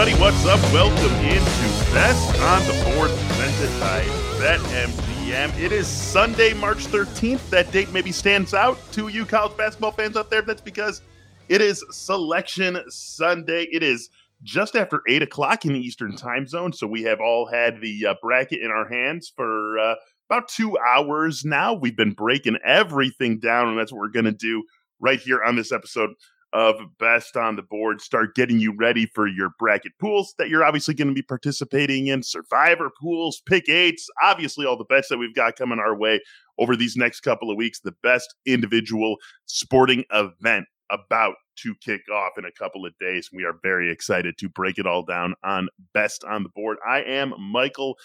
Everybody. What's up? Welcome into Best on the Board presented by BetMGM. It is Sunday, March 13th. That date maybe stands out to you college basketball fans out there. That's because it is Selection Sunday. It is just after 8 o'clock in the Eastern time zone. So we have all had the uh, bracket in our hands for uh, about two hours now. We've been breaking everything down, and that's what we're going to do right here on this episode of Best on the Board. Start getting you ready for your bracket pools that you're obviously going to be participating in, survivor pools, pick eights, obviously all the bets that we've got coming our way over these next couple of weeks. The best individual sporting event about to kick off in a couple of days. We are very excited to break it all down on Best on the Board. I am Michael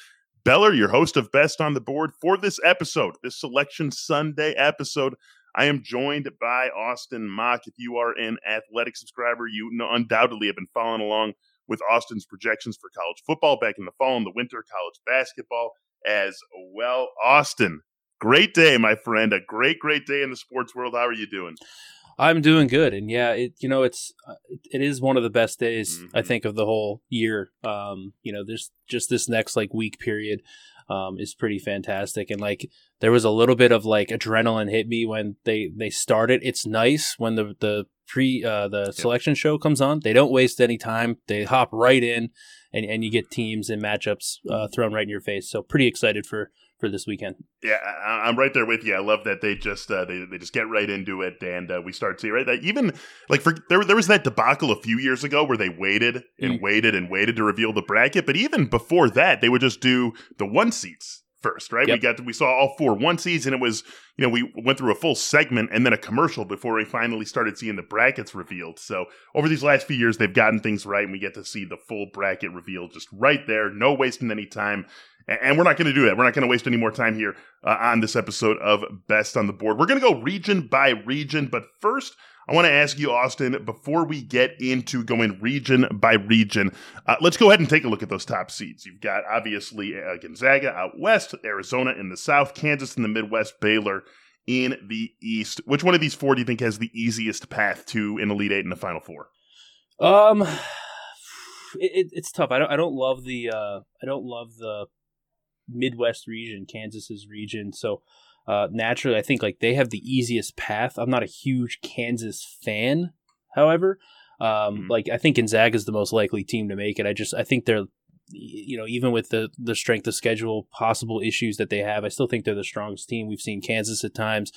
Beller, your host of Best on the Board for this episode, this Selection Sunday episode. I am joined by Austin Mock. If you are an athletic subscriber, you undoubtedly have been following along with Austin's projections for college football back in the fall and the winter, college basketball as well. Austin, great day, my friend. A great, great day in the sports world. How are you doing? I'm doing good, and yeah, it you know it's uh, it is one of the best days mm-hmm. I think of the whole year. Um, you know, there's just this next like week period um, is pretty fantastic. And like there was a little bit of like adrenaline hit me when they they started. It's nice when the the pre uh, the selection show comes on. They don't waste any time. They hop right in, and and you get teams and matchups uh, thrown right in your face. So pretty excited for for this weekend. Yeah, I, am right there with you. I love that they just uh, they they just get right into it, and uh, we start seeing right that even like for there there was that debacle a few years ago where they waited and mm. waited and waited to reveal the bracket, but even before that, they would just do the one seats first, right? Yep. We got to, we saw all four one seeds, and it was you know we went through a full segment and then a commercial before we finally started seeing the brackets revealed. So over these last few years, they've gotten things right, and we get to see the full bracket revealed just right there, no wasting any time. And we're not going to do that. We're not going to waste any more time here uh, on this episode of Best on the Board. We're going to go region by region, but first. I want to ask you, Austin, before we get into going region by region, uh, let's go ahead and take a look at those top seeds. You've got obviously uh, Gonzaga out west, Arizona in the south, Kansas in the Midwest, Baylor in the east. Which one of these four do you think has the easiest path to an Elite Eight in the Final Four? Um, it, it's tough. I don't. I don't love the. Uh, I don't love the Midwest region, Kansas's region. So uh, naturally, I think like they have the easiest path. I'm not a huge Kansas fan, however. Um, mm-hmm. Like I think Gonzaga is the most likely team to make it. I just I think they're you know even with the the strength of schedule possible issues that they have, I still think they're the strongest team. We've seen Kansas at times.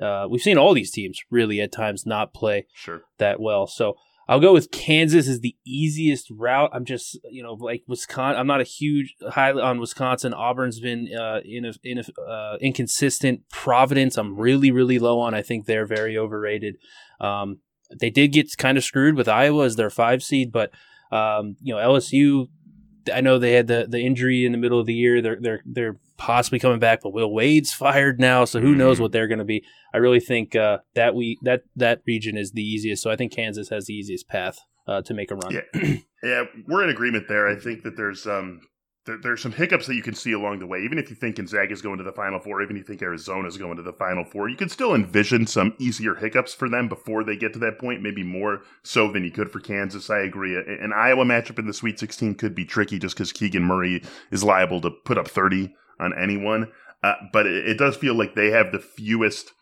Uh, we've seen all these teams really at times not play sure. that well. So I'll go with Kansas as the easiest route. I'm just, you know, like Wisconsin. I'm not a huge high on Wisconsin. Auburn's been uh, in a, in a, uh, inconsistent. Providence, I'm really, really low on. I think they're very overrated. Um, they did get kind of screwed with Iowa as their five seed, but um, you know, LSU. I know they had the, the injury in the middle of the year. They're they're they're possibly coming back, but Will Wade's fired now, so who knows mm-hmm. what they're going to be. I really think uh, that we that that region is the easiest, so I think Kansas has the easiest path uh, to make a run. Yeah. yeah, we're in agreement there. I think that there's um there, there's some hiccups that you can see along the way. Even if you think Gonzaga is going to the Final Four, even if you think Arizona is going to the Final Four, you can still envision some easier hiccups for them before they get to that point. Maybe more so than you could for Kansas. I agree. An Iowa matchup in the Sweet 16 could be tricky just because Keegan Murray is liable to put up 30 on anyone. Uh, but it, it does feel like they have the fewest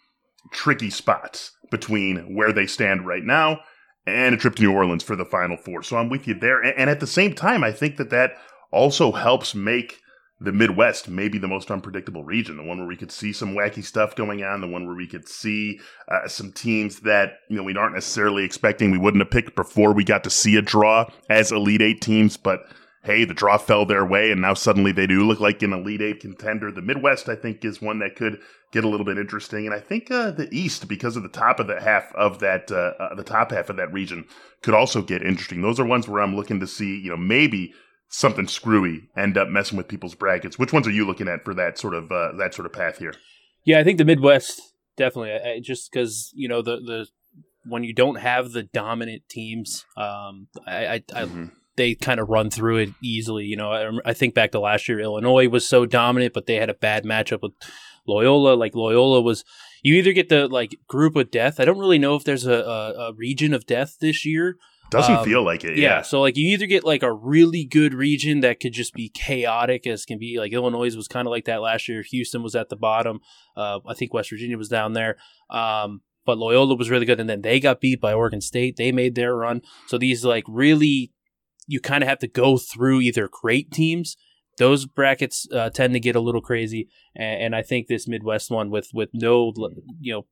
tricky spots between where they stand right now and a trip to New Orleans for the Final Four. So I'm with you there. And, at the same time, I think that that also helps make the Midwest may be the most unpredictable region, the one where we could see some wacky stuff going on, the one where we could see uh, some teams that you know we aren't necessarily expecting. We wouldn't have picked before we got to see a draw as Elite Eight teams, but hey, the draw fell their way, and now suddenly they do look like an Elite Eight contender. The Midwest, I think, is one that could get a little bit interesting, and I think uh, the East, because of the top of the half of that, uh, uh, the top half of that region, could also get interesting. Those are ones where I'm looking to see, you know, maybe something screwy end up messing with people's brackets. Which ones are you looking at for that sort of uh, that sort of path here? Yeah, I think the Midwest definitely. I, just because you know the the when you don't have the dominant teams, um, I, I, mm-hmm. I they kind of run through it easily. You know, I, I, think back to last year, Illinois was so dominant, but they had a bad matchup with Loyola. Like Loyola was, you either get the like group of death. I don't really know if there's a, a, a region of death this year. Doesn't um, feel like it. Yeah. yeah. So like you either get like a really good region that could just be chaotic as can be. Like Illinois was kind of like that last year. Houston was at the bottom. Uh, I think West Virginia was down there. Um, but Loyola was really good, and then they got beat by Oregon State. They made their run. So these like really you kind of have to go through either great teams. Those brackets uh, tend to get a little crazy, and, and, I think this Midwest one with with no, you know,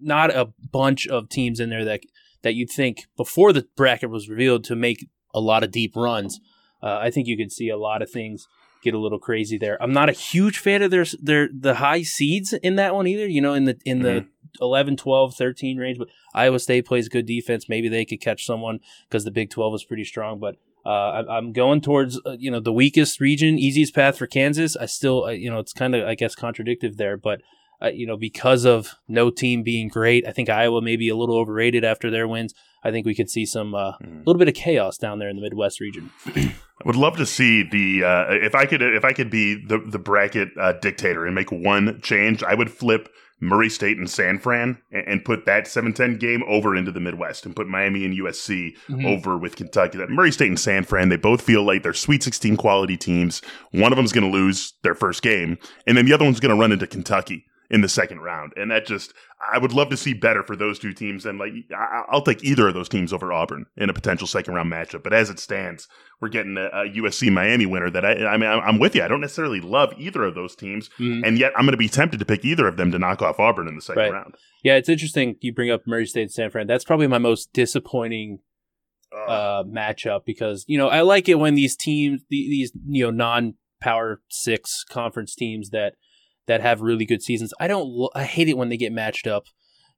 not a bunch of teams in there that that you'd think before the bracket was revealed to make a lot of deep runs. Uh, I think you could see a lot of things get a little crazy there. I'm not a huge fan of their their the high seeds in that one either. You know, in the in mm-hmm. the 11, 12, 13 range. But Iowa State plays good defense. Maybe they could catch someone because the Big 12 is pretty strong. But uh, I, am going towards uh, you know the weakest region, easiest path for Kansas. I still uh, you know it's kind of I guess contradictive there, but uh, you know because of no team being great, I think Iowa may be a little overrated after their wins. I think we could see some a mm. little bit of chaos down there in the Midwest region. I would love to see the uh, if I could if I could be the the bracket uh, dictator and make one change, I would flip Murray State and San Fran and, and put that 7-10 game over into the Midwest and put Miami and USC mm-hmm. over with Kentucky. That Murray State and San Fran, they both feel like they're Sweet 16 quality teams. One of them's going to lose their first game, and then the other one's going to run into Kentucky in the second round. And that just, I would love to see better for those two teams. And like, I, will take either of those teams over Auburn in a potential second round matchup. But as it stands, we're getting a, a USC Miami winner that I, I mean, I'm with you. I don't necessarily love either of those teams. Mm-hmm. And yet I'm going to be tempted to pick either of them to knock off Auburn in the second right. round. Yeah, it's interesting you bring up Murray State and San Fran. That's probably my most disappointing uh, matchup because, you know, I like it when these teams, these, you know, non power six conference teams that, that have really good seasons. I don't. I hate it when they get matched up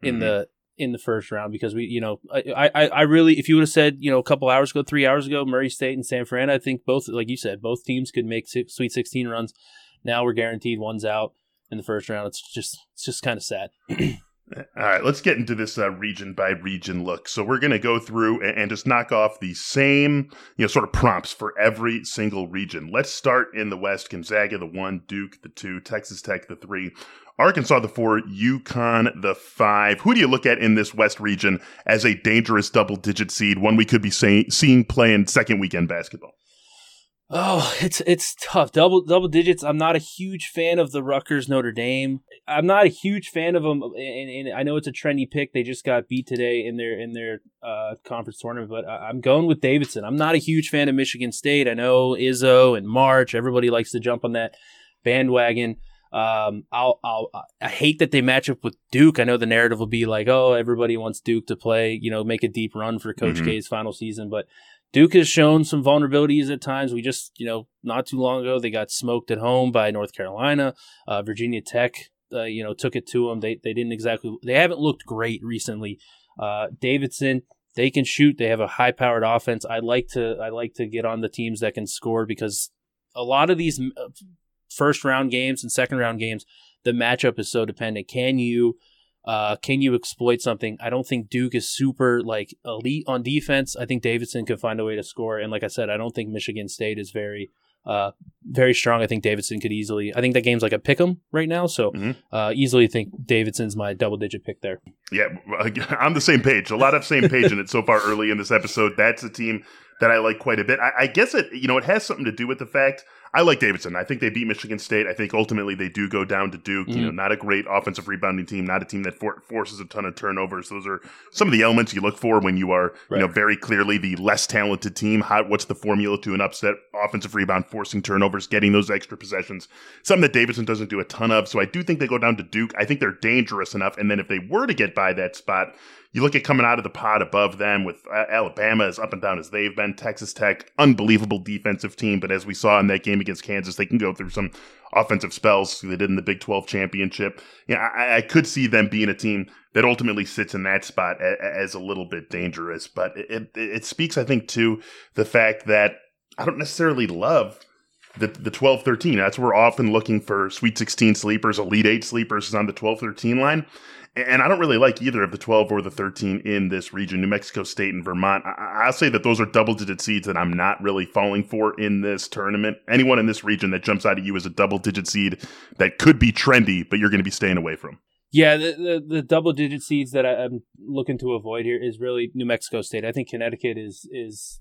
in mm-hmm. the in the first round because we, you know, I, I, I really, if you would have said, you know, a couple hours ago, three hours ago, Murray State and San Fran, I think both, like you said, both teams could make six, Sweet 16 runs. Now we're guaranteed one's out in the first round. It's just, it's just kind of sad. All right, let's get into this uh, region by region look. So we're going to go through and, and, just knock off the same, you know, sort of prompts for every single region. Let's start in the West: Gonzaga, the one; Duke, the two; Texas Tech, the three; Arkansas, the four; UConn, the five. Who do you look at in this West region as a dangerous double-digit seed, one we could be say, seeing playing second weekend basketball? Oh, it's it's tough. Double double digits. I'm not a huge fan of the Rutgers Notre Dame. I'm not a huge fan of them, and, and, I know it's a trendy pick. They just got beat today in their in their uh, conference tournament, but I'm going with Davidson. I'm not a huge fan of Michigan State. I know Izzo and March. Everybody likes to jump on that bandwagon. Um, I'll, I'll, I hate that they match up with Duke. I know the narrative will be like, oh, everybody wants Duke to play, you know, make a deep run for Coach mm-hmm. K's final season, but Duke has shown some vulnerabilities at times. We just, you know, not too long ago, they got smoked at home by North Carolina. Uh, Virginia Tech, uh, you know, took it to them. They, they didn't exactly, they haven't looked great recently. Uh, Davidson, they can shoot. They have a high powered offense. I like to, I like to get on the teams that can score because a lot of these uh, first round games and second round games, the matchup is so dependent. Can you, uh, can you exploit something? I don't think Duke is super like elite on defense. I think Davidson can find a way to score. And like I said, I don't think Michigan State is very uh, very strong. I think Davidson could easily. I think that game's like a pick 'em right now, so mm-hmm. uh, easily think Davidson's my double digit pick there. Yeah, I'm the same page. A lot of same page in it so far early in this episode. That's a team that I like quite a bit. I, I guess it, you know, it has something to do with the fact I like Davidson. I think they beat Michigan State. I think ultimately they do go down to Duke. Mm-hmm. You know, mm-hmm. not a great offensive rebounding team, not a team that for- forces a ton of turnovers. Those are some of the elements you look for when you are, right. you know, very clearly the less talented team. How, what's the formula to an upset? Offensive rebound, forcing turnovers, getting those extra possessions. Something that Davidson doesn't do a ton of. So I do think they go down to Duke. I think they're dangerous enough. And then if they were to get by that spot, you look at coming out of the pod above them with uh, Alabama as up and down as they've been. Texas Tech, unbelievable defensive team, but as we saw in that game against Kansas, they can go through some offensive spells they did in the Big 12 championship. Yeah, I, I could see them being a team that ultimately sits in that spot as, a little bit dangerous. But it, it, it speaks, I think, to the fact that I don't necessarily love the the 12 13 that's we're often looking for sweet 16 sleepers elite 8 sleepers is on the 12 13 line and I don't really like either of the 12 or the 13 in this region, New Mexico State and Vermont. I- will say that those are double digit seeds that I'm not really falling for in this tournament. Anyone in this region that jumps out at you as a double digit seed that could be trendy, but you're going to be staying away from. Yeah, the, the, the double digit seeds that I, am looking to avoid here is really New Mexico State. I think Connecticut is is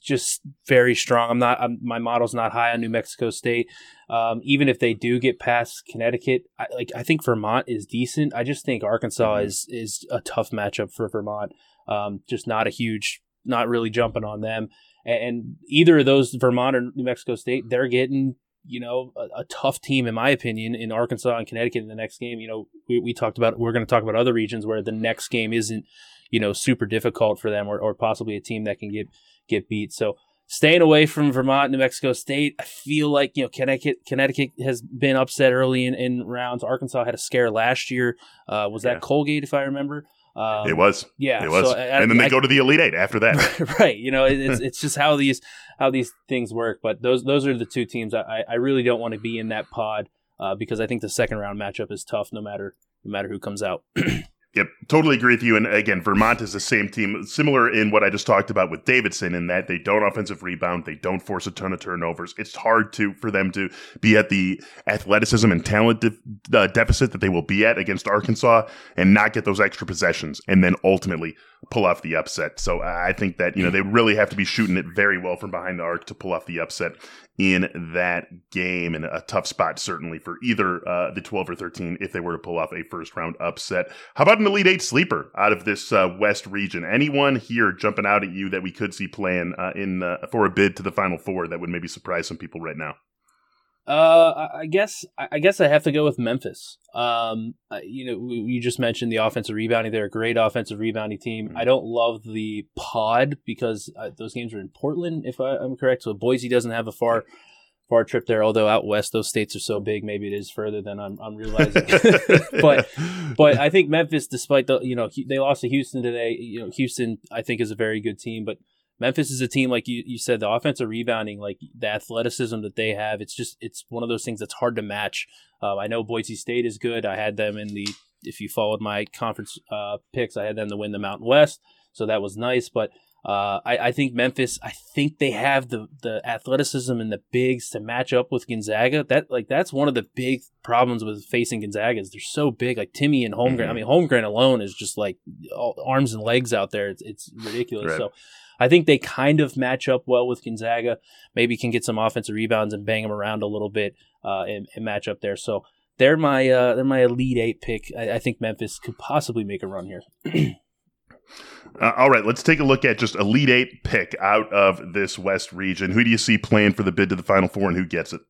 just very strong. I'm not. I'm, my model's not high on New Mexico State. Um, even if they do get past Connecticut, I, like I think Vermont is decent. I just think Arkansas mm-hmm. is is a tough matchup for Vermont. Um, just not a huge, not really jumping on them. And, and, either of those, Vermont or New Mexico State, they're getting you know a, a, tough team in my opinion in Arkansas and Connecticut in the next game. You know, we, we talked about we're going to talk about other regions where the next game isn't you know super difficult for them or, or possibly a team that can get get beat. So staying away from Vermont, New Mexico State. I feel like you know Connecticut. Connecticut has been upset early in, in rounds. Arkansas had a scare last year. Uh, was that yeah. Colgate, if I remember? Um, it was. Yeah, it was. So, and then they I, go to the Elite Eight after that. right. You know, it, it's it's just how these how these things work. But those those are the two teams I I really don't want to be in that pod uh, because I think the second round matchup is tough no matter no matter who comes out. Yep, totally agree with you. And again, Vermont is the same team, similar in what I just talked about with Davidson, in that they don't offensive rebound, they don't force a ton of turnovers. It's hard to for them to be at the athleticism and talent de- uh, deficit that they will be at against Arkansas, and not get those extra possessions, and then ultimately pull off the upset. So I think that you know they really have to be shooting it very well from behind the arc to pull off the upset in that game and a tough spot certainly for either uh, the 12 or 13 if they were to pull off a first round upset. How about an Elite Eight sleeper out of this uh, West region? Anyone here jumping out at you that we could see playing uh, in uh, for a bid to the Final Four that would maybe surprise some people right now? Uh, I guess I guess I have to go with Memphis. Um, you know, you just mentioned the offensive rebounding. They're a great offensive rebounding team. Mm-hmm. I don't love the pod because uh, those games are in Portland, if I, am correct. So Boise doesn't have a far far trip there. Although out west, those states are so big, maybe it is further than I'm, I'm realizing. but but I think Memphis, despite the you know they lost to Houston today. You know, Houston I think is a very good team, but Memphis is a team like you, you said, the offensive rebounding, like the athleticism that they have. It's just it's one of those things that's hard to match. Uh, I know Boise State is good. I had them in the if you followed my conference uh, picks, I had them to win the Mountain West, so that was nice. But uh, I, I, think Memphis. I think they have the the athleticism and the bigs to match up with Gonzaga. That like that's one of the big problems with facing Gonzaga is they're so big. Like Timme and Holmgren. Mm-hmm. I mean, Holmgren alone is just like arms and legs out there. It's, it's ridiculous. Right. So I think they kind of match up well with Gonzaga. Maybe can get some offensive rebounds and bang them around a little bit uh, and, and, match up there. So they're my uh, they're my elite eight pick. I, I think Memphis could possibly make a run here. Uh, all right, let's take a look at just Elite Eight pick out of this West region. Who do you see playing for the bid to the Final Four, and who gets it?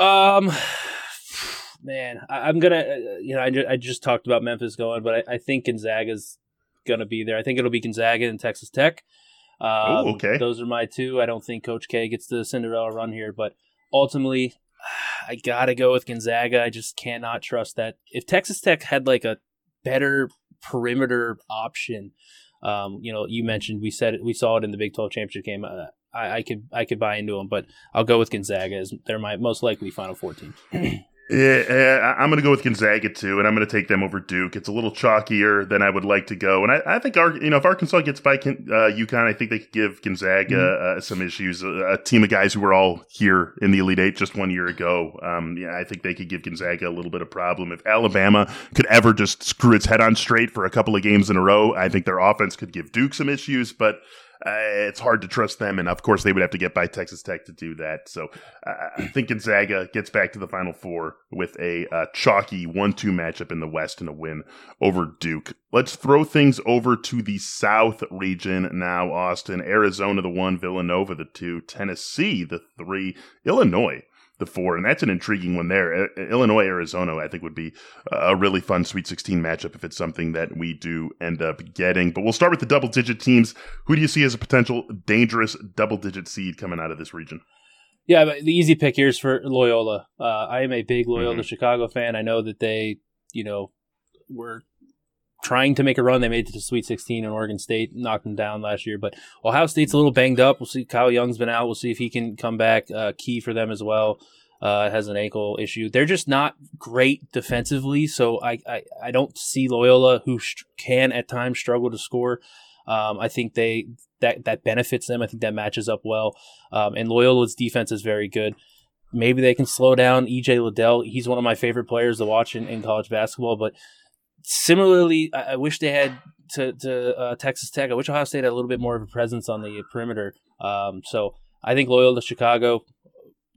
Um, man, I, am gonna, uh, you know, I, ju- I just talked about Memphis going, but I, I think Gonzaga's going to be there. I think it'll be Gonzaga and Texas Tech. Um, Ooh, okay. Those are my two. I don't think Coach K gets the Cinderella run here, but ultimately, I got to go with Gonzaga. I just cannot trust that. If Texas Tech had like a better perimeter option, um, you know, you mentioned we said it, we saw it in the Big Twelve championship game. Uh, I, I, could I could buy into them, but I'll go with Gonzaga as they're my most likely Final Four team. Yeah, I'm going to go with Gonzaga too, and I'm going to take them over Duke. It's a little chalkier than I would like to go, and I, I think our, you know if Arkansas gets by uh, UConn, I think they could give Gonzaga mm-hmm. uh, some issues. A, a, team of guys who were all here in the Elite Eight just one year ago. Um, yeah, I think they could give Gonzaga a little bit of problem. If Alabama could ever just screw its head on straight for a couple of games in a row, I think their offense could give Duke some issues, but. Uh, it's hard to trust them. And of course, they would have to get by Texas Tech to do that. So uh, I think Gonzaga gets back to the Final Four with a uh, chalky 1 2 matchup in the West and a win over Duke. Let's throw things over to the South region now, Austin. Arizona, the one, Villanova, the two, Tennessee, the three, Illinois the four, and that's an intriguing one there. Illinois, Arizona, I think would be a really fun Sweet 16 matchup if it's something that we do end up getting. But we'll start with the double digit teams. Who do you see as a potential dangerous double digit seed coming out of this region? Yeah, the easy pick here is for Loyola. Uh, I am a big Loyola mm-hmm. Chicago fan. I know that they, you know, were trying to make a run. They made it to Sweet 16 and Oregon State knocked them down last year. But Ohio State's a little banged up. We'll see. Kyle Young's been out. We'll see if he can come back. Uh, key for them as well. Uh, has an ankle issue. They're just not great defensively. So I, I, I don't see Loyola, who sh- can at times struggle to score. Um, I think they that that benefits them. I think that matches up well. Um, and Loyola's defense is very good. Maybe they can slow down EJ Liddell. He's one of my favorite players to watch in, in college basketball, but similarly, I, I wish they had to, to uh, Texas Tech. I wish Ohio State had a little bit more of a presence on the perimeter. Um, so I think Loyola Chicago,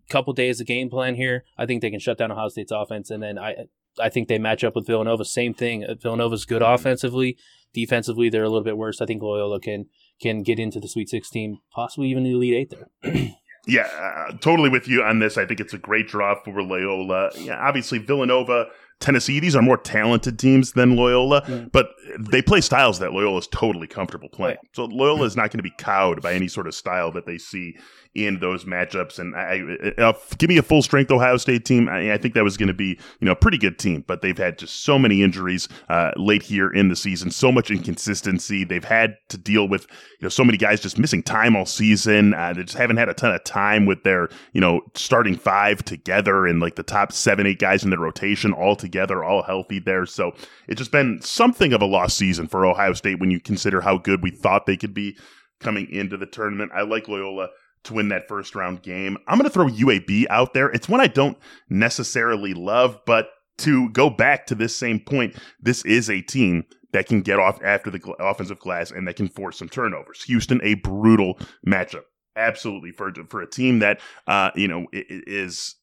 couple days of game plan here. I think they can shut down Ohio State's offense, and then I I think they match up with Villanova. Same thing. Uh, Villanova's good offensively, defensively they're a little bit worse. I think Loyola can can get into the Sweet 16, possibly even the Elite Eight there. yeah, uh, totally with you on this. I think it's a great draw for Loyola. Yeah, obviously Villanova Tennessee, these are more talented teams than Loyola, yeah. but they play styles that Loyola is totally comfortable playing. So Loyola is not going to be cowed by any sort of style that they see in those matchups. And I, uh, give me a full strength Ohio State team. I, I think that was going to be you know a pretty good team, but they've had just so many injuries uh, late here in the season, so much inconsistency. They've had to deal with you know so many guys just missing time all season. Uh, they just haven't had a ton of time with their you know starting five together and like the top seven eight guys in their rotation all together, all healthy there. So it's just been something of a lost season for Ohio State when you consider how good we thought they could be coming into the tournament. I like Loyola to win that first round game. I'm going to throw UAB out there. It's one I don't necessarily love, but to go back to this same point, this is a team that can get off after the offensive glass and that can force some turnovers. Houston, a brutal matchup. Absolutely for for a team that uh, you know is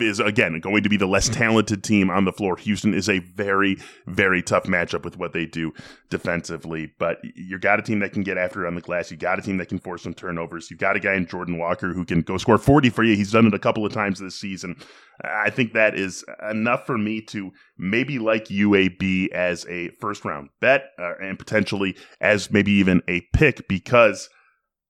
is again going to be the less talented team on the floor. Houston is a very, very tough matchup with what they do defensively. But you got a team that can get after it on the glass. You got a team that can force some turnovers. You've got a guy in Jordan Walker who can go score 40 for you. He's done it a couple of times this season. I think that is enough for me to maybe like UAB as a first round bet uh, and potentially as maybe even a pick because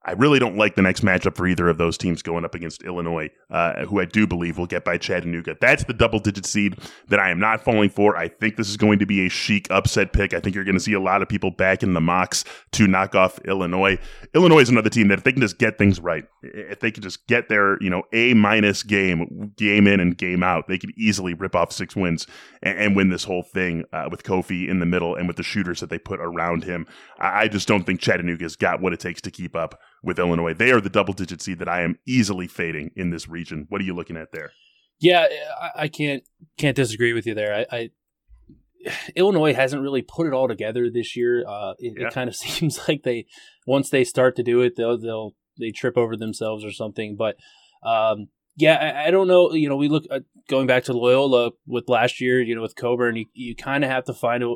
I really don't like the next matchup for either of those teams going up against Illinois, uh, who I do believe will get by Chattanooga. That's the double digit seed that I am not falling for. I think this is going to be a chic upset pick. I think you're going to see a lot of people back in the mocks to knock off Illinois. Illinois is another team that if they can just get things right, if they can just get their, you know, A minus game, game in and game out, they could easily rip off six wins and, and win this whole thing uh, with Kofi in the middle and with the shooters that they put around him. I, I just don't think Chattanooga's got what it takes to keep up with Illinois. They are the double digit seed that I am easily fading in this region. What are you looking at there? Yeah, I, can't can't disagree with you there. I, I, Illinois hasn't really put it all together this year. Uh, it, yeah. it, kind of seems like they once they start to do it, they'll they'll they trip over themselves or something. But um, yeah, I, I, don't know. You know, we look uh, going back to Loyola with last year. You know, with Cockburn, you, you kind of have to find a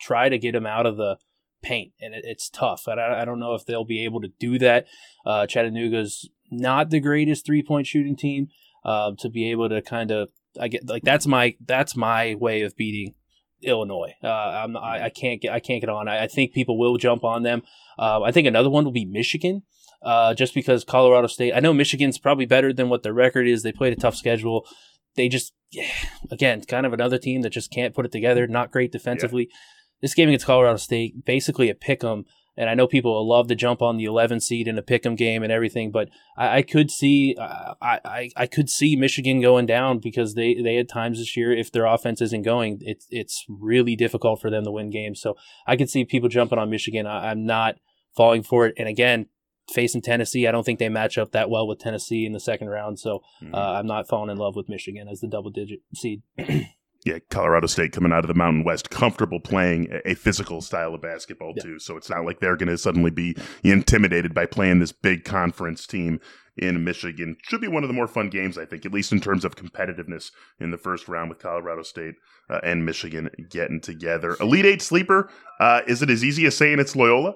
try to get him out of the paint, and it, it's tough. And I, I, don't know if they'll be able to do that. Uh, Chattanooga's not the greatest three point shooting team uh, to be able to kind of. I get like that's my that's my way of beating Illinois. Uh, I'm, I, I, can't get I can't get on. I, I think people will jump on them. Uh, I think another one will be Michigan. Uh, just because Colorado State, I know Michigan's probably better than what their record is. They played a tough schedule. They just, yeah, again, kind of another team that just can't put it together. Not great defensively. Yeah this game against Colorado State, basically a pick 'em. And I know people will love to jump on the 11 seed in a pick 'em game and everything, but I, I could see uh, I, I, I could see Michigan going down because they, they had times this year if their offense isn't going, it's it's really difficult for them to win games. So I could see people jumping on Michigan. I, I'm not falling for it. And again, facing Tennessee, I don't think they match up that well with Tennessee in the second round. So mm-hmm. uh, I'm not falling in love with Michigan as the double digit seed. Yeah, Colorado State coming out of the Mountain West, comfortable playing a physical style of basketball yeah. too. So it's not like they're going to suddenly be intimidated by playing this big conference team in Michigan. Should be one of the more fun games, I think, at least in terms of competitiveness in the first round with Colorado State uh, and Michigan getting together. Elite Eight sleeper, uh, is it as easy as saying it's Loyola?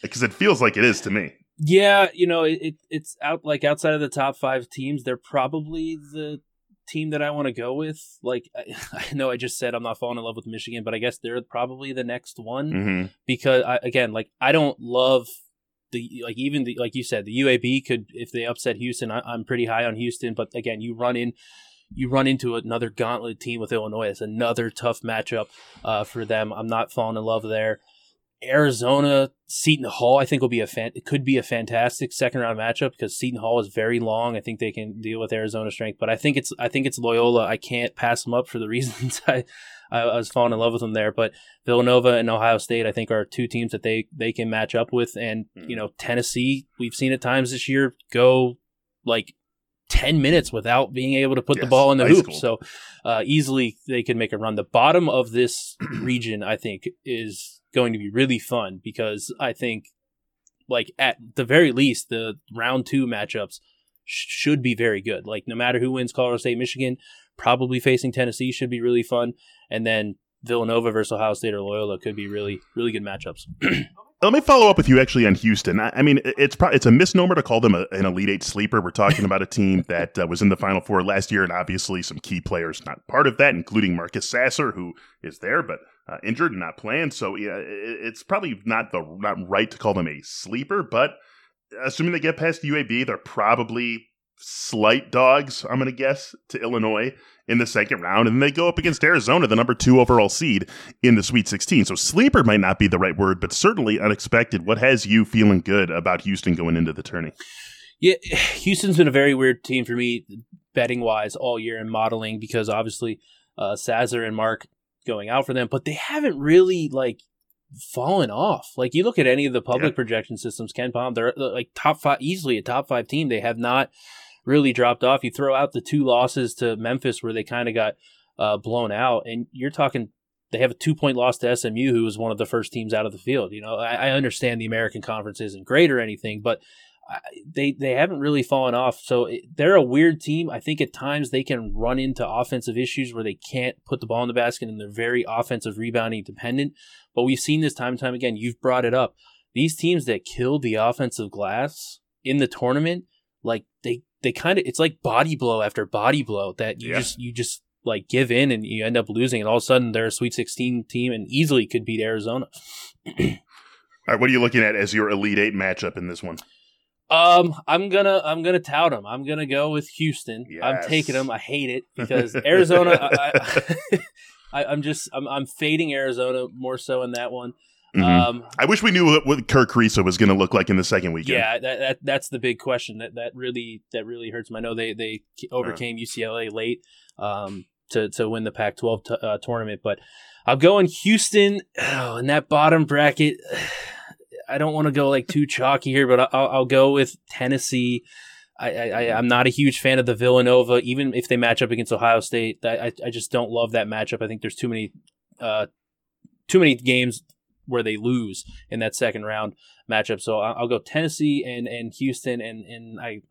Because it feels like it is to me. Yeah, you know, it, it's out like outside of the top five teams, they're probably the team that I want to go with. Like I, I, know I just said I'm not falling in love with Michigan, but I guess they're probably the next one mm-hmm. because I, again, like I don't love the like even the like you said the UAB could if they upset Houston. I, am pretty high on Houston, but again, you run in. You run into another gauntlet team with Illinois. It's another tough matchup uh, for them. I'm not falling in love there. Arizona Seton Hall, I think will be a fan. It could be a fantastic second round matchup because Seton Hall is very long. I think they can deal with Arizona strength, but I think it's I think it's Loyola. I can't pass them up for the reasons I I, was falling in love with them there. But Villanova and Ohio State, I think, are two teams that they they can match up with. And mm-hmm. you know, Tennessee, we've seen at times this year go like 10 minutes without being able to put yes, the ball in the hoop. So uh, easily they could make a run. The bottom of this region, I think, is going to be really fun because I think, like, at the very least, the round two matchups sh- should be very good. Like, no matter who wins Colorado State, Michigan, probably facing Tennessee should be really fun. And then Villanova versus Ohio State or Loyola could be really, really good matchups. Let me follow up with you actually on Houston. I, I mean, it's pro- it's a misnomer to call them a, an Elite Eight sleeper. We're talking about a team that uh, was in the Final Four last year, and obviously some key players not part of that, including Marcus Sasser, who is there but uh, injured and not playing. So yeah, it's probably not the not right to call them a sleeper. But assuming they get past UAB, they're probably slight dogs. I'm going to guess to Illinois in the second round, and they go up against Arizona, the number two overall seed in the Sweet 16. So sleeper might not be the right word, but certainly unexpected. What has you feeling good about Houston going into the tourney? Yeah, Houston's been a very weird team for me betting wise all year in modeling because obviously uh, and Mark going out for them, but they haven't really like fallen off. Like you look at any of the public yeah. projection systems, KenPom, they're like top five, easily a top five team. They have not really dropped off. You throw out the two losses to Memphis where they kind of got uh, blown out, and you're talking they have a two point loss to SMU, who was one of the first teams out of the field. You know, I, I understand the American Conference isn't great or anything, but they they haven't really fallen off. So they're a weird team. I think at times they can run into offensive issues where they can't put the ball in the basket and they're very offensive rebounding dependent. But we've seen this time and time again. You've brought it up. These teams that kill the offensive glass in the tournament, like they they kind of it's like body blow after body blow that you yeah. just you just like give in and you end up losing and all of a sudden they're a sweet 16 team and easily could beat arizona all right what are you looking at as your elite eight matchup in this one um i'm gonna i'm gonna tout them i'm gonna go with houston yes. i'm taking them i hate it because arizona I, am just I'm, I'm fading arizona more so in that one Mm-hmm. Um, I wish we knew what, what Kerr Kriisa was going to look like in the second weekend. Yeah, that, that, that's the big question. That that really that really hurts me. I know they they overcame. UCLA late um, to to win the Pac-12 t- uh, tournament, but I'm going Houston oh, in that bottom bracket. I don't want to go like too chalky here, but I'll, I'll go with Tennessee. I, I, am not a huge fan of the Villanova, even if they match up against Ohio State. I, I just don't love that matchup. I think there's too many, uh, too many games where they lose in that second round matchup. So I'll, go Tennessee and, and Houston, and, and I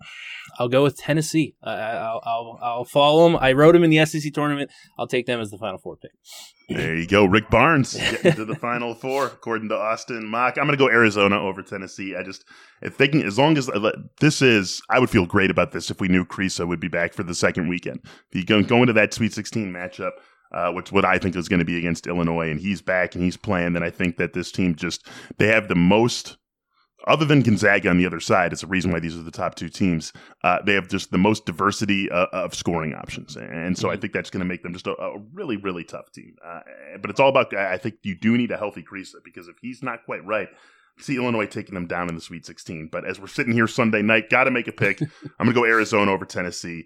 I'll go with Tennessee. Uh, I'll, I'll I'll follow them. I wrote them in the SEC tournament. I'll take them as the Final Four pick. There you go, Rick Barnes getting to the Final Four according to Austin Mock. I'm going to go Arizona over Tennessee. I just they as long as this is, I would feel great about this if we knew Kriisa would be back for the second weekend. If you go, that Sweet 16 matchup uh, which what I think is going to be against Illinois, and he's back and he's playing, then I think that this team just they have the most. Other than Gonzaga on the other side, it's a reason why these are the top two teams. Uh, they have just the most diversity uh, of scoring options, and so mm-hmm. I think that's going to make them just a, a, really, really tough team. Uh, but it's all about. I think you do need a healthy Kriisa because if he's not quite right, see Illinois taking them down in the Sweet 16. But as we're sitting here Sunday night, got to make a pick. I'm going to go Arizona over Tennessee.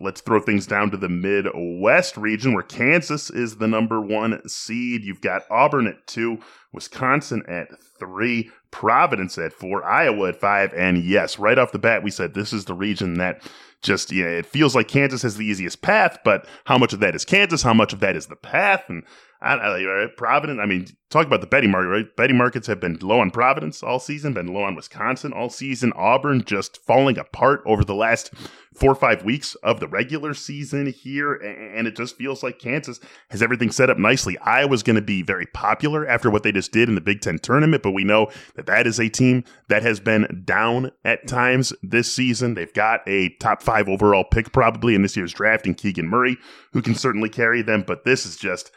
Let's throw things down to the Midwest region where Kansas is the number one seed. You've got Auburn at two, Wisconsin at three, Providence at four, Iowa at five. And yes, right off the bat, we said this is the region that just, yeah, it feels like Kansas has the easiest path, but how much of that is Kansas? How much of that is the path? And I, I, Providence. I mean, talk about the betting market, right? Betting markets have been low on Providence all season, been low on Wisconsin all season. Auburn just falling apart over the last four or five weeks of the regular season here, and it just feels like Kansas has everything set up nicely. Iowa's going to be very popular after what they just did in the Big Ten tournament, but we know that that is a team that has been down at times this season. They've got a top five overall pick probably in this year's draft in Keegan Murray, who can certainly carry them, but this is just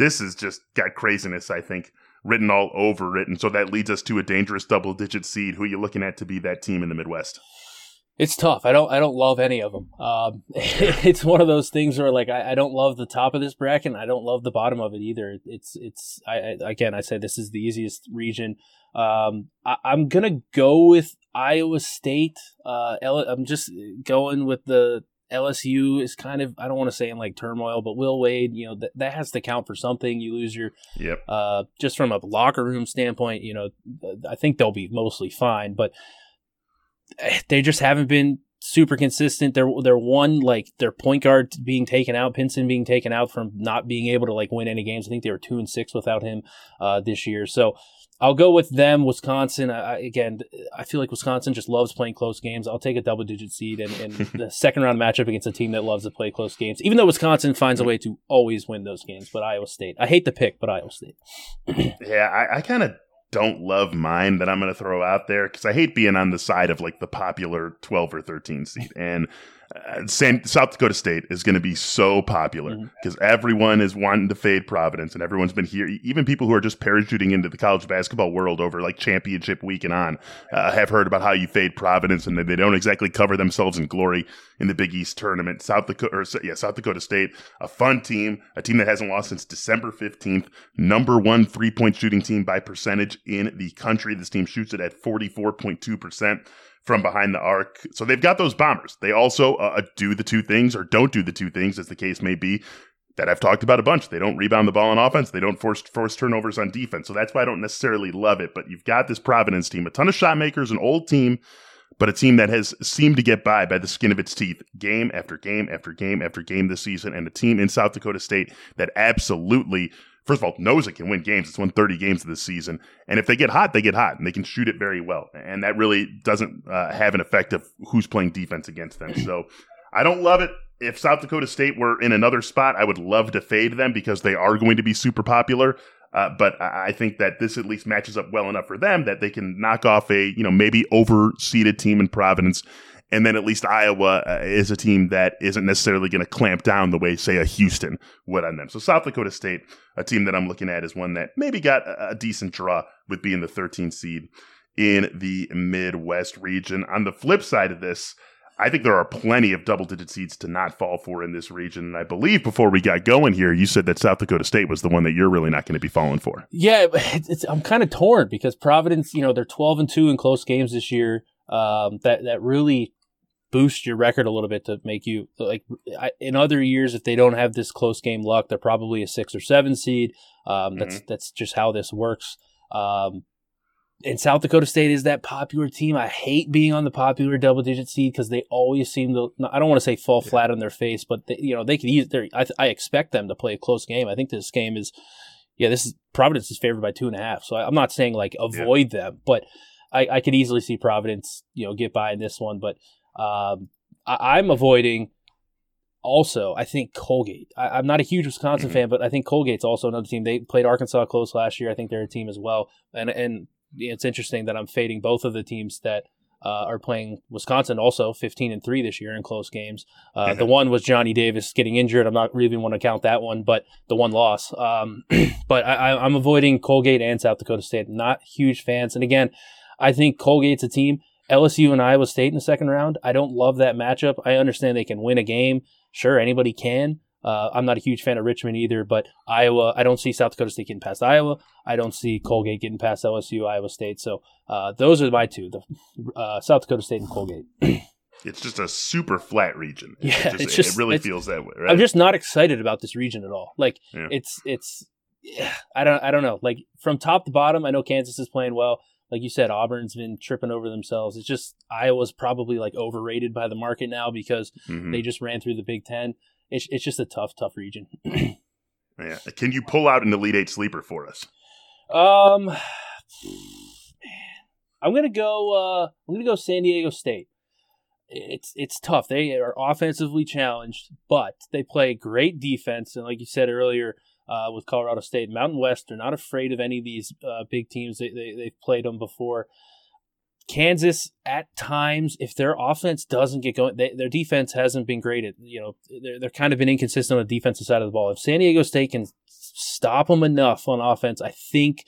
this has just got craziness, I think, written all over it. And so that leads us to a dangerous double digit seed. Who are you looking at to be that team in the Midwest? It's tough. I don't. I don't love any of them. Um, it's one of those things where, like, I, I, don't love the top of this bracket. and I don't love the bottom of it either. It's. It's. I, I again. I say this is the easiest region. Um, I, am gonna go with Iowa State. Uh, I'm just going with the LSU is kind of I don't want to say in like turmoil, but Will Wade, you know, that that has to count for something. You lose your, yep. Uh, just from a locker room standpoint, you know, I think they'll be mostly fine, but eh, they just haven't been super consistent. They're they're one like their point guard being taken out, Pinson being taken out from not being able to like win any games. I think they were two and six without him uh, this year. So I'll go with them. Wisconsin. I, again, I feel like Wisconsin just loves playing close games. I'll take a double digit seed and, and the second round matchup against a team that loves to play close games. Even though Wisconsin finds a way to always win those games, but Iowa State. I hate the pick, but Iowa State. yeah, I, I kind of don't love mine that I'm going to throw out there because I hate being on the side of like the popular 12 or 13 seed. And San, South Dakota State is going to be so popular because mm-hmm. everyone is wanting to fade Providence, and everyone's been here. Even people who are just parachuting into the college basketball world over like championship week and on uh, have heard about how you fade Providence, and they don't exactly cover themselves in glory in the Big East tournament. South Dakota, or, yeah, South Dakota State, a fun team, a team that hasn't lost since December fifteenth. Number one three point shooting team by percentage in the country. This team shoots it at forty four point two percent from behind the arc. So they've got those bombers. They also uh, uh, do the two things or don't do the two things, as the case may be, that I've talked about a bunch. They don't rebound the ball on offense. They don't force force turnovers on defense. So that's why I don't necessarily love it. But you've got this Providence team, a ton of shot makers, an old team, but a team that has seemed to get by by the skin of its teeth game after game after game after game this season, and a team in South Dakota State that absolutely first of all, knows it can win games. It's won 30 games this season. And if they get hot, they get hot and they can shoot it very well. And that really doesn't uh, have an effect of who's playing defense against them. So I don't love it. If South Dakota State were in another spot, I would love to fade them because they are going to be super popular. Uh, but I think that this at least matches up well enough for them that they can knock off a, you know, maybe overseeded team in Providence and then at least Iowa uh, is a team that isn't necessarily going to clamp down the way, say, a Houston would on them. So South Dakota State, a team that I'm looking at, is one that maybe got a, a decent draw with being the 13th seed in the Midwest region. On the flip side of this, I think there are plenty of double digit seeds to not fall for in this region. And I believe before we got going here, you said that South Dakota State was the one that you're really not going to be falling for. Yeah, it's, it's, I'm kind of torn because Providence, you know, they're 12 and 2 in close games this year. Um, that, that really boost your record a little bit to make you like in other years if they don't have this close game luck they're probably a six or seven seed um, that's mm-hmm. that's just how this works um, and South Dakota State is that popular team. I hate being on the popular double digit seed because they always seem to. I don't want to say fall yeah. flat on their face, but they, you know they could use. I, I expect them to play a close game. I think this game is, yeah, this is Providence is favored by two and a half. So I, am not saying like avoid yeah. them, but I, I could easily see Providence, you know, get by in this one. But um, I, am avoiding also, I think Colgate. I, am not a huge Wisconsin mm-hmm. fan, but I think Colgate's also another team. They played Arkansas close last year. I think they're a team as well. And and it's interesting that I'm fading both of the teams that uh, are playing Wisconsin also 15 and 3 this year in close games. Uh, the one was Johnny Davis getting injured. I'm not really want to count that one, but the one loss. Um, but I, am avoiding Colgate and South Dakota State. Not huge fans. And again, I think Colgate's a team LSU and Iowa State in the second round. I don't love that matchup. I understand they can win a game. Sure, anybody can. Uh, I'm not a huge fan of Richmond either, but Iowa, I don't see South Dakota State getting past Iowa. I don't see Colgate getting past LSU, Iowa State. So uh, those are my two: the uh, South Dakota State and Colgate. it's just a super flat region. Yeah, it, just, it's just, it really feels that way. Right? I'm just not excited about this region at all. Like Yeah. it's it's I don't I don't know. Like from top to bottom, I know Kansas is playing well. Like you said, Auburn's been tripping over themselves. It's just Iowa's probably like overrated by the market now because Mhm. they just ran through the Big Ten. It's it's just a tough, tough region. yeah. Can you pull out an Elite Eight sleeper for us? Um, man, I'm gonna go. Uh, I'm gonna go San Diego State. It's it's tough. They are offensively challenged, but they play great defense. And like you said earlier, uh, with Colorado State, Mountain West, they're not afraid of any of these uh, big teams. They, they they've played them before. Kansas, at times, if their offense doesn't get going, they, their defense hasn't been great. At, you know, they're, they're kind of been inconsistent on the defensive side of the ball. If San Diego State can stop them enough on offense, I think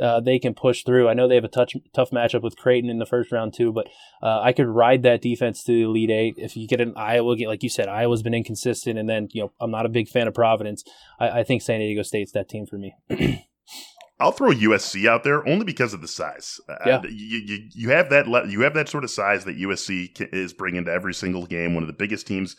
uh, they can push through. I know they have a touch, tough matchup with Creighton in the first round too, but uh, I could ride that defense to the Elite Eight. If you get an Iowa, get like you said, Iowa's been inconsistent, and then you know I'm not a big fan of Providence. I, I think San Diego State's that team for me. I'll throw USC out there only because of the size. Uh, Yeah. you, you you have that le- you have that sort of size that USC is bringing to every single game. One of the biggest teams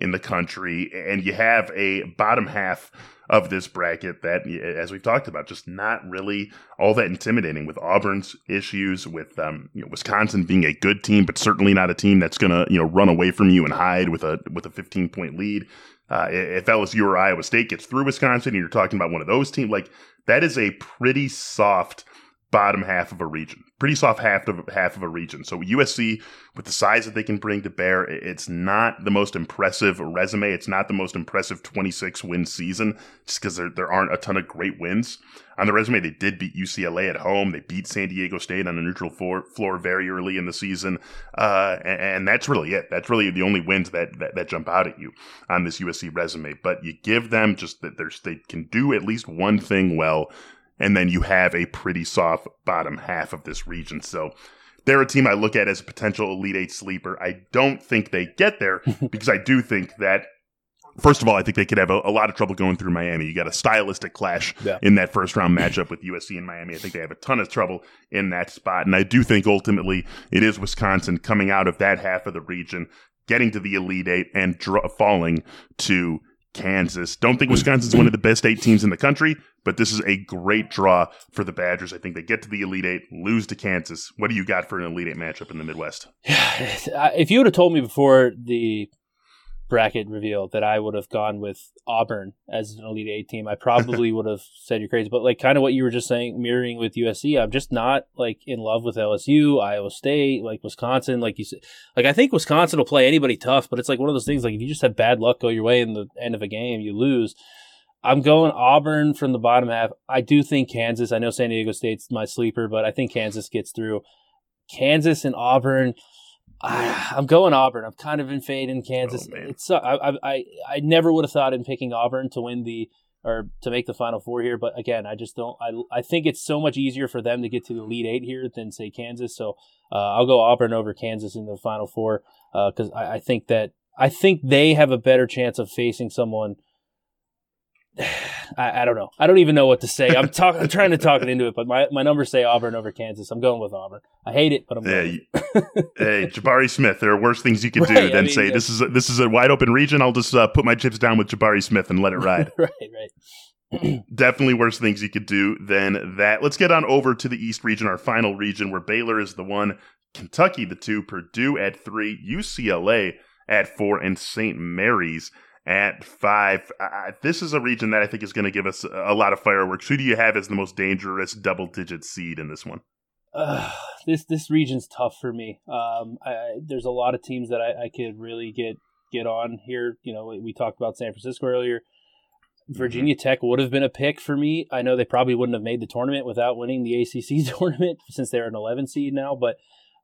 in the country, and you have a bottom half of this bracket that, as we've talked about, just not really all that intimidating. With Auburn's issues, with um, you know, Wisconsin being a good team, but certainly not a team that's going to you know run away from you and hide with a with a 15 point lead. Uh, if LSU or Iowa State gets through Wisconsin, and you're talking about one of those teams, like that is a pretty soft bottom half of a region, pretty soft half of half of a region. So USC, with the size that they can bring to bear, it's not the most impressive resume. It's not the most impressive 26 win season, just because there there aren't a ton of great wins on the resume. They did beat UCLA at home. They beat San Diego State on a neutral floor, floor very early in the season, uh, and, and that's really it. That's really the only wins that, that that jump out at you on this USC resume. But you give them just that they can do at least one thing well and then you have a pretty soft bottom half of this region. So they're a team I look at as a potential Elite Eight sleeper. I don't think they get there because I do think that. First of all, I think they could have a, a lot of trouble going through Miami. You got a stylistic clash Yeah. in that first round matchup with USC and Miami. I think they have a ton of trouble in that spot. And I do think ultimately it is Wisconsin coming out of that half of the region, getting to the Elite Eight and dr- falling to Kansas. Don't think Wisconsin's one of the best eight teams in the country, but this is a great draw for the Badgers. I think they get to the Elite Eight, lose to Kansas. What do you got for an Elite Eight matchup in the Midwest? Yeah, if you would have told me before the bracket reveal that I would have gone with Auburn as an Elite Eight team, I probably would have said you're crazy. But like kind of what you were just saying, mirroring with USC, I'm just not like in love with LSU, Iowa State, like Wisconsin. Like you said, like I think Wisconsin will play anybody tough, but it's like one of those things. Like if you just have bad luck go your way in the end of a game, you lose. I'm going Auburn from the bottom half. I do think Kansas. I know San Diego State's my sleeper, but I think Kansas gets through. Kansas and Auburn. I, I'm going Auburn. I'm kind of in fade in Kansas. Oh, it's uh, I, I I never would have thought in picking Auburn to win the or to make the Final Four here, but again, I just don't. I I think it's so much easier for them to get to the Elite Eight here than say Kansas. So uh, I'll go Auburn over Kansas in the Final Four because I, I think that I think they have a better chance of facing someone. I, I don't know. I don't even know what to say. I'm talking. I'm trying to talk it into it, but my, my numbers say Auburn over Kansas. I'm going with Auburn. I hate it, but I'm Yeah, going. hey, Jabari Smith. There are worse things you could do Right, I than mean, say yeah. this is a, this is a wide open region. I'll just uh, put my chips down with Jabari Smith and let it ride. right, right. Definitely worse things you could do than that. Let's get on over to the East region, our final region, where Baylor is the one, Kentucky the two, Purdue at three, UCLA at four, and St. Mary's at five. Uh, this is a region that I think is going to give us a lot of fireworks. Who do you have as the most dangerous double digit seed in this one? Uh, this this region's tough for me. Um, I, I- there's a lot of teams that I, I could really get get on here. You know, we, we talked about San Francisco earlier. Virginia Tech would have been a pick for me. I know they probably wouldn't have made the tournament without winning the ACC tournament since they're an 11 seed now, but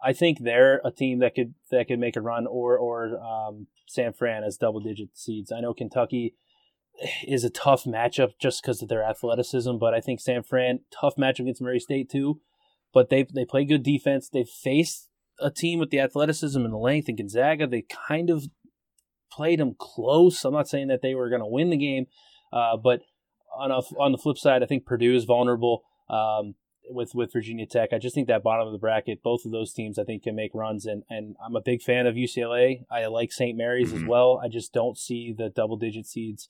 I think they're a team that could that could make a run, or or um, San Fran as double digit seeds. I know Kentucky is a tough matchup just because of their athleticism, but I think San Fran tough matchup against Murray State too. But they they play good defense. They face a team with the athleticism and the length, and Gonzaga they kind of played them close. I'm not saying that they were going to win the game, uh, but on a, on the flip side, I think Purdue is vulnerable. Um, with with Virginia Tech. I just think that bottom of the bracket, both of those teams, I think can make runs. And and I'm a big fan of UCLA. I like St. Mary's mm-hmm. as well. I just don't see the double digit seeds.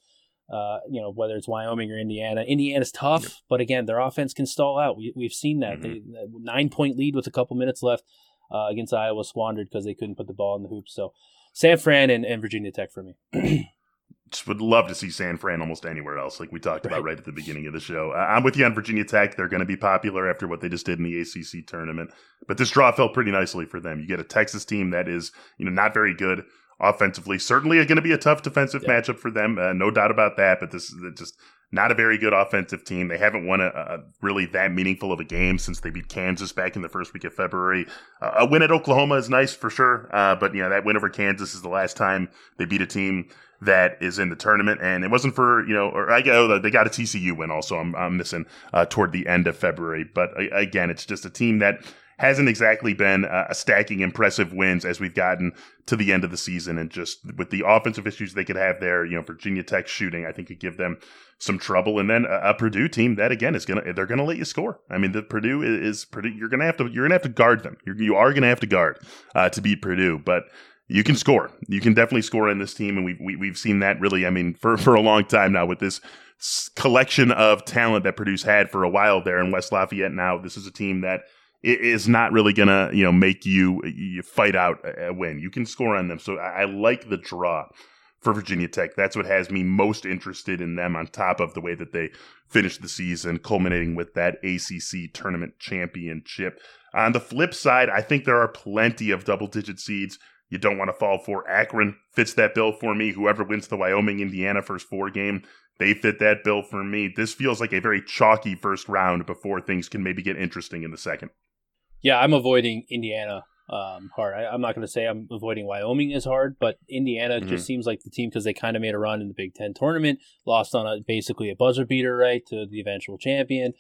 Uh, you know whether it's Wyoming or Indiana. Indiana's tough, yep. but again, their offense can stall out. We we've seen that. Mm-hmm. They, nine point lead with a couple minutes left uh, against Iowa squandered because they couldn't put the ball in the hoops. So San Fran and, and Virginia Tech for me. just would love to see San Fran almost anywhere else, like we talked about right at the beginning of the show. I'm with you on Virginia Tech. They're going to be popular after what they just did in the ACC tournament, but this draw fell pretty nicely for them. You get a Texas team that is, you know, not very good offensively. Certainly going to be a tough defensive yeah. matchup for them, uh, no doubt about that. But this is just not a very good offensive team. They haven't won a, a, really that meaningful of a game since they beat Kansas back in the first week of February. Uh, a win at Oklahoma is nice for sure, uh, but you know that win over Kansas is the last time they beat a team that is in the tournament. And it wasn't for, you know, or I go, they got a TCU win also. I'm, I'm missing uh, toward the end of February. But again, it's just a team that hasn't exactly been uh, stacking impressive wins as we've gotten to the end of the season. And just with the offensive issues they could have there, you know, Virginia Tech shooting, I think could give them some trouble. And then a, a Purdue team that again is gonna they're gonna let you score. I mean, the Purdue is, is Purdue. You're gonna have to you're gonna have to guard them. You're, you are gonna have to guard uh, to beat Purdue, but you can score. You can definitely score in this team, and we've we, have we have seen that really. I mean, for for a long time now with this collection of talent that Purdue's had for a while there in West Lafayette. Now this is a team that is not really gonna you know make you, you fight out a win. You can score on them, so I, I like the draw for Virginia Tech. That's what has me most interested in them. On top of the way that they finished the season, culminating with that ACC tournament championship. On the flip side, I think there are plenty of double digit seeds you don't want to fall for. Akron fits that bill for me. Whoever wins the Wyoming Indiana first four game, they fit that bill for me. This feels like a very chalky first round before things can maybe get interesting in the second. Yeah, I'm avoiding Indiana um, hard. I, am not going to say I'm avoiding Wyoming as hard, but Indiana mm-hmm. just seems like the team because they kind of made a run in the Big Ten tournament, lost on a basically a buzzer beater, right, to the eventual champion.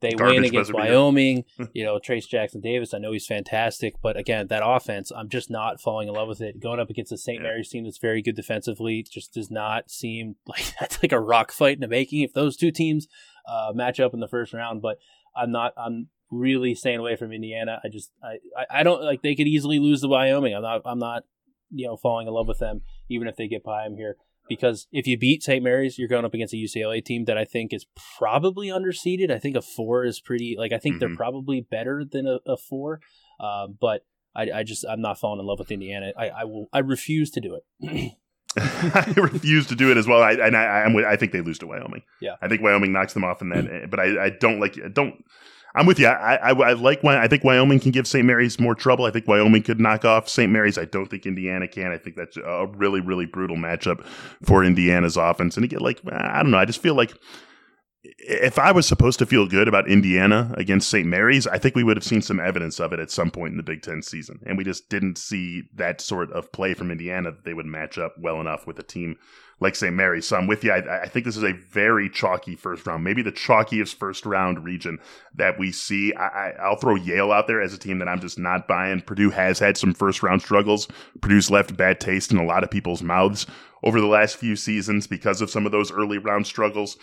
They Garbage win against Wyoming. you know, Trayce Jackson Davis. I know he's fantastic, but again, that offense, I'm just not falling in love with it. Going up against a St. Yeah. Mary's team that's very good defensively just does not seem like that's like a rock fight in the making. If those two teams uh, match up in the first round, but I'm not. I'm really staying away from Indiana. I just I, I don't like they could easily lose to Wyoming. I'm not I'm not you know falling in love with them even if they get by them here because if you beat St. Mary's, you're going up against a UCLA team that I think is probably underseeded. I think a four is pretty like I think mm-hmm. they're probably better than a, a four, uh, but I, I, just I'm not falling in love with Indiana. I, I will I refuse to do it. I refuse to do it as well. I and I, I'm I think they lose to Wyoming. Yeah, I think Wyoming knocks them off and then but I, I don't like don't I'm with you. I, I, I like I think Wyoming can give St. Mary's more trouble. I think Wyoming could knock off St. Mary's. I don't think Indiana can. I think that's a really really brutal matchup for Indiana's offense. And again, like I don't know. I just feel like if I was supposed to feel good about Indiana against St. Mary's, I think we would have seen some evidence of it at some point in the Big Ten season. And we just didn't see that sort of play from Indiana that they would match up well enough with a team like St. Mary's. So I'm with you. I, I, think this is a very chalky first round, maybe the chalkiest first round region that we see. I, will throw Yale out there as a team that I'm just not buying. Purdue has had some first round struggles. Purdue's left bad taste in a lot of people's mouths over the last few seasons because of some of those early round struggles.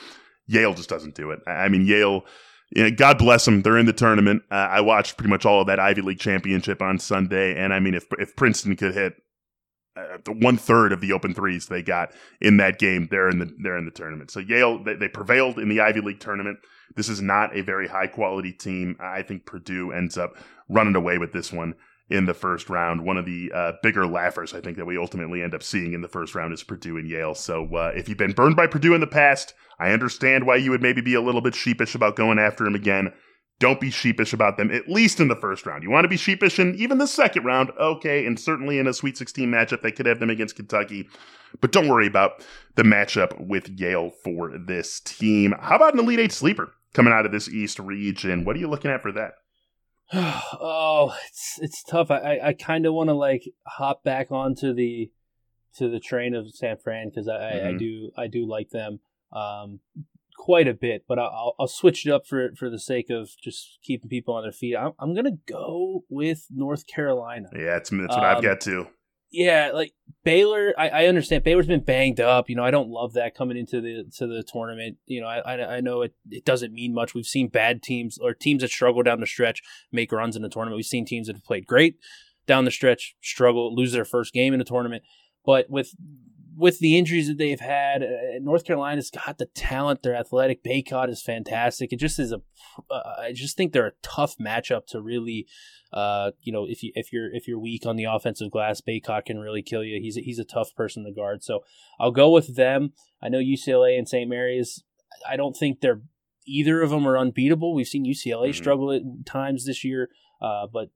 Yale just doesn't do it. I mean, Yale. You know, God bless them. They're in the tournament. Uh, I watched pretty much all of that Ivy League championship on Sunday, and I mean, if if Princeton could hit uh, one third of the open threes they got in that game. They're in the they're in the tournament. So Yale they, they, prevailed in the Ivy League tournament. This is not a very high quality team. I think Purdue ends up running away with this one in the first round. One of the uh, bigger laughers I think that we ultimately end up seeing in the first round is Purdue and Yale. So uh, if you've been burned by Purdue in the past, I understand why you would maybe be a little bit sheepish about going after him again. Don't be sheepish about them, at least in the first round. You want to be sheepish in even the second round, okay, and certainly in a Sweet 16 matchup, they could have them against Kentucky. But don't worry about the matchup with Yale for this team. How about an Elite Eight sleeper coming out of this East region? What are you looking at for that? oh, it's it's tough. I I kind of want to like hop back onto the to the train of San Fran because I, mm-hmm. I, I do I do like them. Um, quite a bit, but I'll, I'll switch it up for for the sake of just keeping people on their feet. I'm, I'm gonna go with North Carolina. Yeah, that's, that's what um, I've got too. Yeah, like Baylor, I, I, understand Baylor's been banged up. You know, I don't love that coming into the to the tournament. You know, I I, know it, it doesn't mean much. We've seen bad teams or teams that struggle down the stretch make runs in the tournament. We've seen teams that have played great down the stretch struggle, lose their first game in the tournament. But with with the injuries that they've had, uh, North Carolina's got the talent. Their athletic Bacot is fantastic. It just is a. Uh, I just think they're a tough matchup to really, uh, you know, if you if you're if you're weak on the offensive glass, Bacot can really kill you. He's a, he's a tough person to guard. So I'll go with them. I know UCLA and St. Mary's. I don't think they're either of them are unbeatable. We've seen UCLA mm-hmm. struggle at times this year, uh, but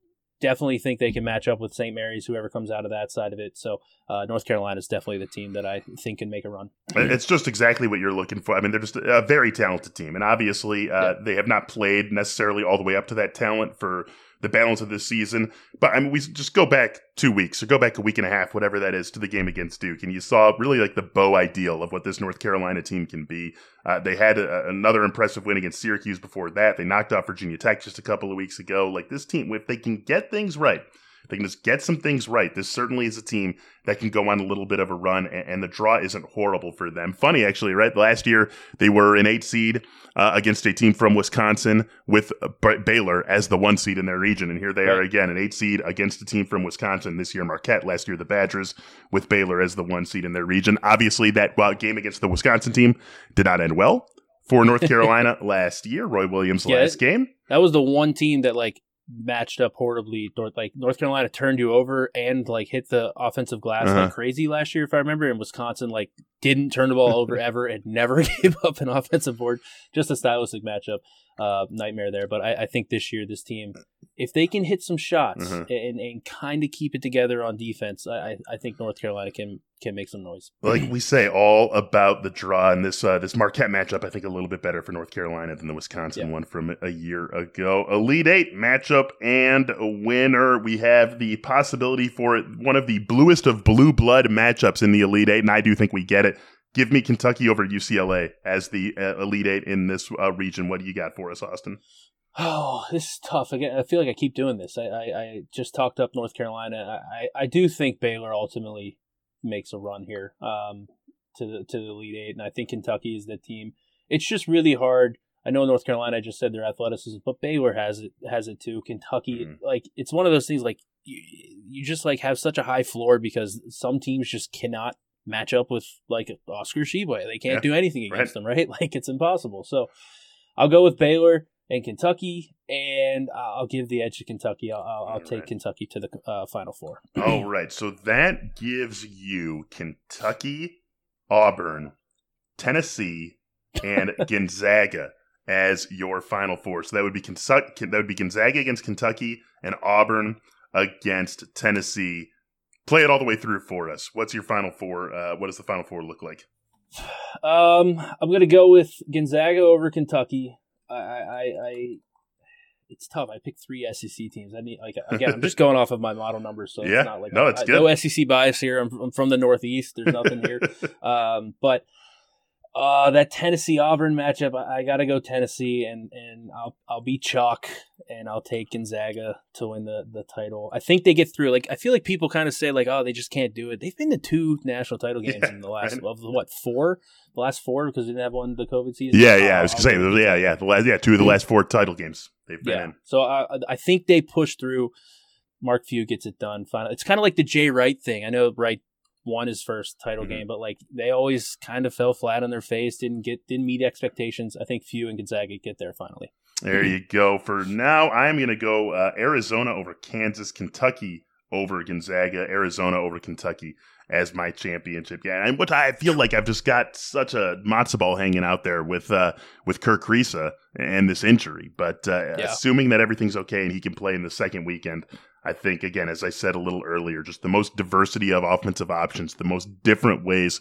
definitely think they can match up with St. Mary's, whoever comes out of that side of it. So uh, North Carolina is definitely the team that I think can make a run. It's just exactly what you're looking for. I mean, they're just a very talented team, and obviously uh, yeah. they have not played necessarily all the way up to that talent for the balance of this season. But I mean, we just go back two weeks or go back a week and a half, whatever that is, to the game against Duke, and you saw really like the beau ideal of what this North Carolina team can be. Uh, they had a, another impressive win against Syracuse before that. They knocked off Virginia Tech just a couple of weeks ago. Like this team, if they can get things right, they can just get some things right. This certainly is a team that can go on a little bit of a run, and, and the draw isn't horrible for them. Funny, actually, right? Last year, they were an eight seed uh, against a team from Wisconsin with uh, Baylor as the one seed in their region. And here they right. are again, an eight seed against a team from Wisconsin this year, Marquette. Last year, the Badgers with Baylor as the one seed in their region. Obviously, that well, game against the Wisconsin team did not end well for North Carolina last year. Roy Williams' yeah, last game. That was the one team that like matched up horribly. Like North Carolina turned you over and like hit the offensive glass uh-huh. like crazy last year, if I remember. And Wisconsin like didn't turn the ball over ever and never gave up an offensive board. Just a stylistic matchup, uh, nightmare there. But I, I, think this year this team, if they can hit some shots uh-huh. and, and kind of keep it together on defense, I, I think North Carolina can can make some noise. Like we say, all about the draw and this uh, this Marquette matchup. I think a little bit better for North Carolina than the Wisconsin yeah. one from a year ago. Elite Eight matchup and a winner. We have the possibility for one of the bluest of blue blood matchups in the Elite Eight, and I do think we get it. Give me Kentucky over UCLA as the uh, Elite Eight in this uh, region. What do you got for us, Austin? Oh, this is tough. Again, I feel like I keep doing this. I, I, I just talked up North Carolina. I, I do think Baylor ultimately makes a run here um, to the to the Elite Eight, and I think Kentucky is the team. It's just really hard. I know North Carolina. Just said their athleticism, but Baylor has it has it too. Kentucky, mm-hmm. like it's one of those things. Like you, you just like have such a high floor because some teams just cannot match up with like Oscar Tshiebwe. They can't yeah, do anything against right. them, right? Like it's impossible. So I'll go with Baylor and Kentucky, and I'll give the edge to Kentucky. I'll, I'll, I'll take right. Kentucky to the uh, Final Four. All right, so that gives you Kentucky, Auburn, Tennessee, and Gonzaga as your Final Four. So that would be that would be Gonzaga against Kentucky and Auburn against Tennessee. Play it all the way through for us. What's your Final Four? Uh, what does the Final Four look like? Um, I'm going to go with Gonzaga over Kentucky. I, I, I, it's tough. I picked three SEC teams. I need like again. I'm just going off of my model numbers, so yeah. it's not like no, it's I, good. No SEC bias here. I'm, I'm from the Northeast. There's nothing here. um, but uh, that Tennessee Auburn matchup, I, I got to go Tennessee, and and I'll I'll be chalk, and I'll take Gonzaga to win the the title. I think they get through. Like I feel like people kind of say like, oh, they just can't do it. They've been to two national title games yeah, in the last right. of what four, the last four because they didn't have one the COVID season. Yeah, yeah, I was gonna say, yeah, yeah, the last, yeah, two of the last four title games they've been yeah. in. So I I think they push through. Mark Few gets it done. Final. It's kind of like the Jay Wright thing. I know Wright won his first title mm-hmm. game, but like they always kind of fell flat on their face, didn't get didn't meet expectations. I think Few and Gonzaga get there finally. There you go. For now, I'm going to go uh, Arizona over Kansas, Kentucky over Gonzaga, Arizona over Kentucky as my championship. game. and what I feel like I've just got such a matzo ball hanging out there with uh, with Kerr Kriisa and this injury. But uh, yeah. assuming that everything's okay and he can play in the second weekend, I think, again, as I said a little earlier, just the most diversity of offensive options, the most different ways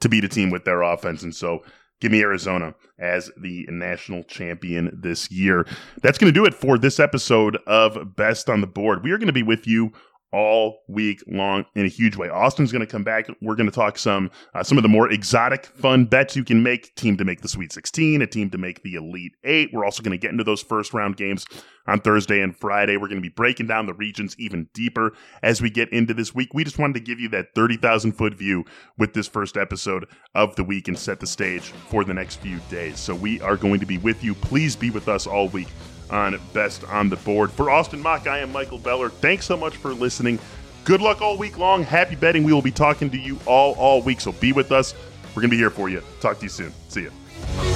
to beat a team with their offense. And so give me Arizona as the national champion this year. That's going to do it for this episode of Best on the Board. We are going to be with you all week long in a huge way. Austin's going to come back. We're going to talk some uh, some of the more exotic, fun bets you can make. Team to make the Sweet 16, a team to make the Elite Eight. We're also going to get into those first round games on Thursday and Friday. We're going to be breaking down the regions even deeper as we get into this week. We just wanted to give you that 30,000 foot view with this first episode of the week and set the stage for the next few days. So we are going to be with you. Please be with us all week on Best on the Board. For Austin Mock, I am Michael Beller. Thanks so much for listening. Good luck all week long. Happy betting. We will be talking to you all all week, so be with us. We're going to be here for you. Talk to you soon. See you.